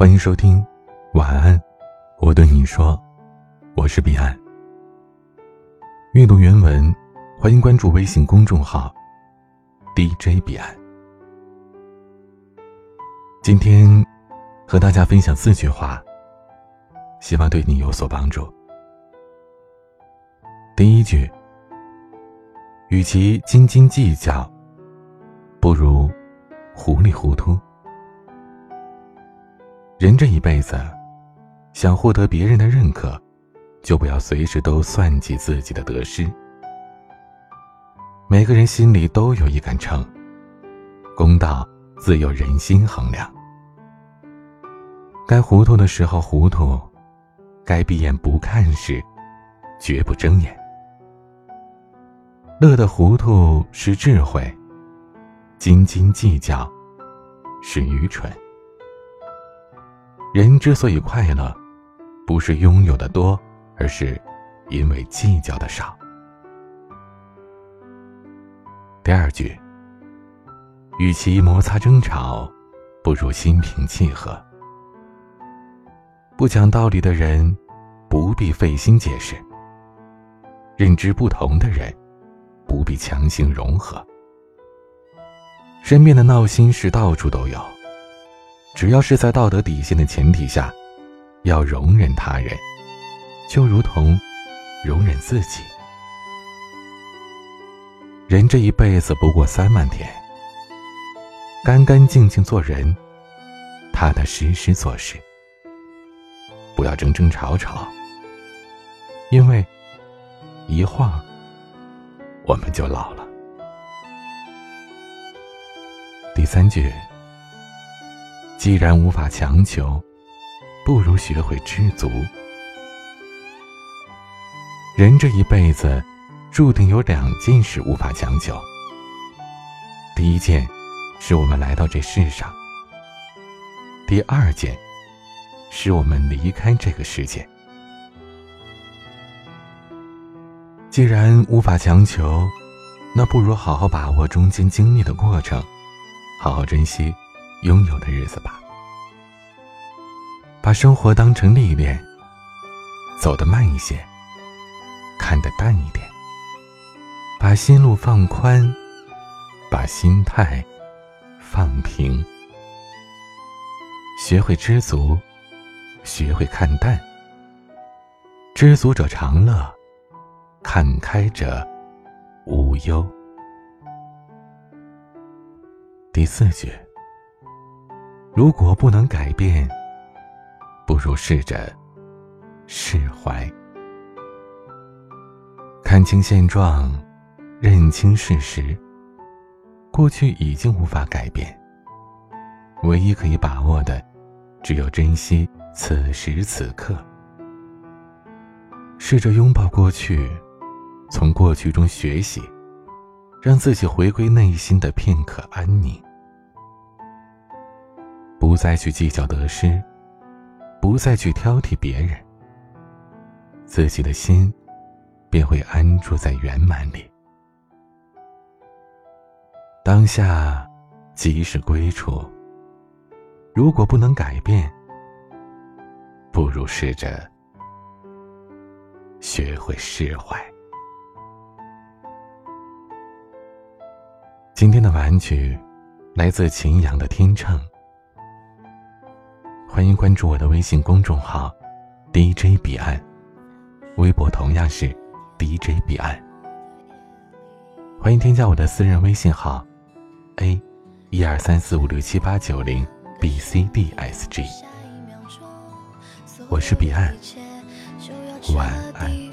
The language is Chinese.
欢迎收听，晚安，我对你说，我是彼岸。阅读原文，欢迎关注微信公众号 DJ 彼岸。今天和大家分享四句话，希望对你有所帮助。第一句，与其斤斤计较，不如糊里糊涂。人这一辈子，想获得别人的认可，就不要随时都算计自己的得失。每个人心里都有一杆秤，公道自有人心衡量。该糊涂的时候糊涂，该闭眼不看时，绝不睁眼。乐得糊涂是智慧，斤斤计较是愚蠢。人之所以快乐，不是拥有的多，而是因为计较的少。第二句，与其摩擦争吵，不如心平气和。不讲道理的人，不必费心解释；认知不同的人，不必强行融合。身边的闹心事到处都有。只要是在道德底线的前提下，要容忍他人，就如同容忍自己。人这一辈子不过三万天，干干净净做人，踏踏实实做事，不要争争吵吵，因为一晃我们就老了。第三句。既然无法强求，不如学会知足。人这一辈子，注定有两件事无法强求。第一件，是我们来到这世上；第二件，是我们离开这个世界。既然无法强求，那不如好好把握中间经历的过程，好好珍惜。拥有的日子吧，把生活当成历练，走得慢一些，看得淡一点，把心路放宽，把心态放平，学会知足，学会看淡。知足者常乐，看开者无忧。第四句。如果不能改变，不如试着释怀，看清现状，认清事实。过去已经无法改变，唯一可以把握的，只有珍惜此时此刻。试着拥抱过去，从过去中学习，让自己回归内心的片刻安宁。不再去计较得失，不再去挑剔别人，自己的心便会安住在圆满里。当下即是归处。如果不能改变，不如试着学会释怀。今天的玩具来自秦阳的天秤。欢迎关注我的微信公众号 DJ 彼岸，微博同样是 DJ 彼岸。欢迎添加我的私人微信号 A 一二三四五六七八九零 BCDSG。我是彼岸，晚安。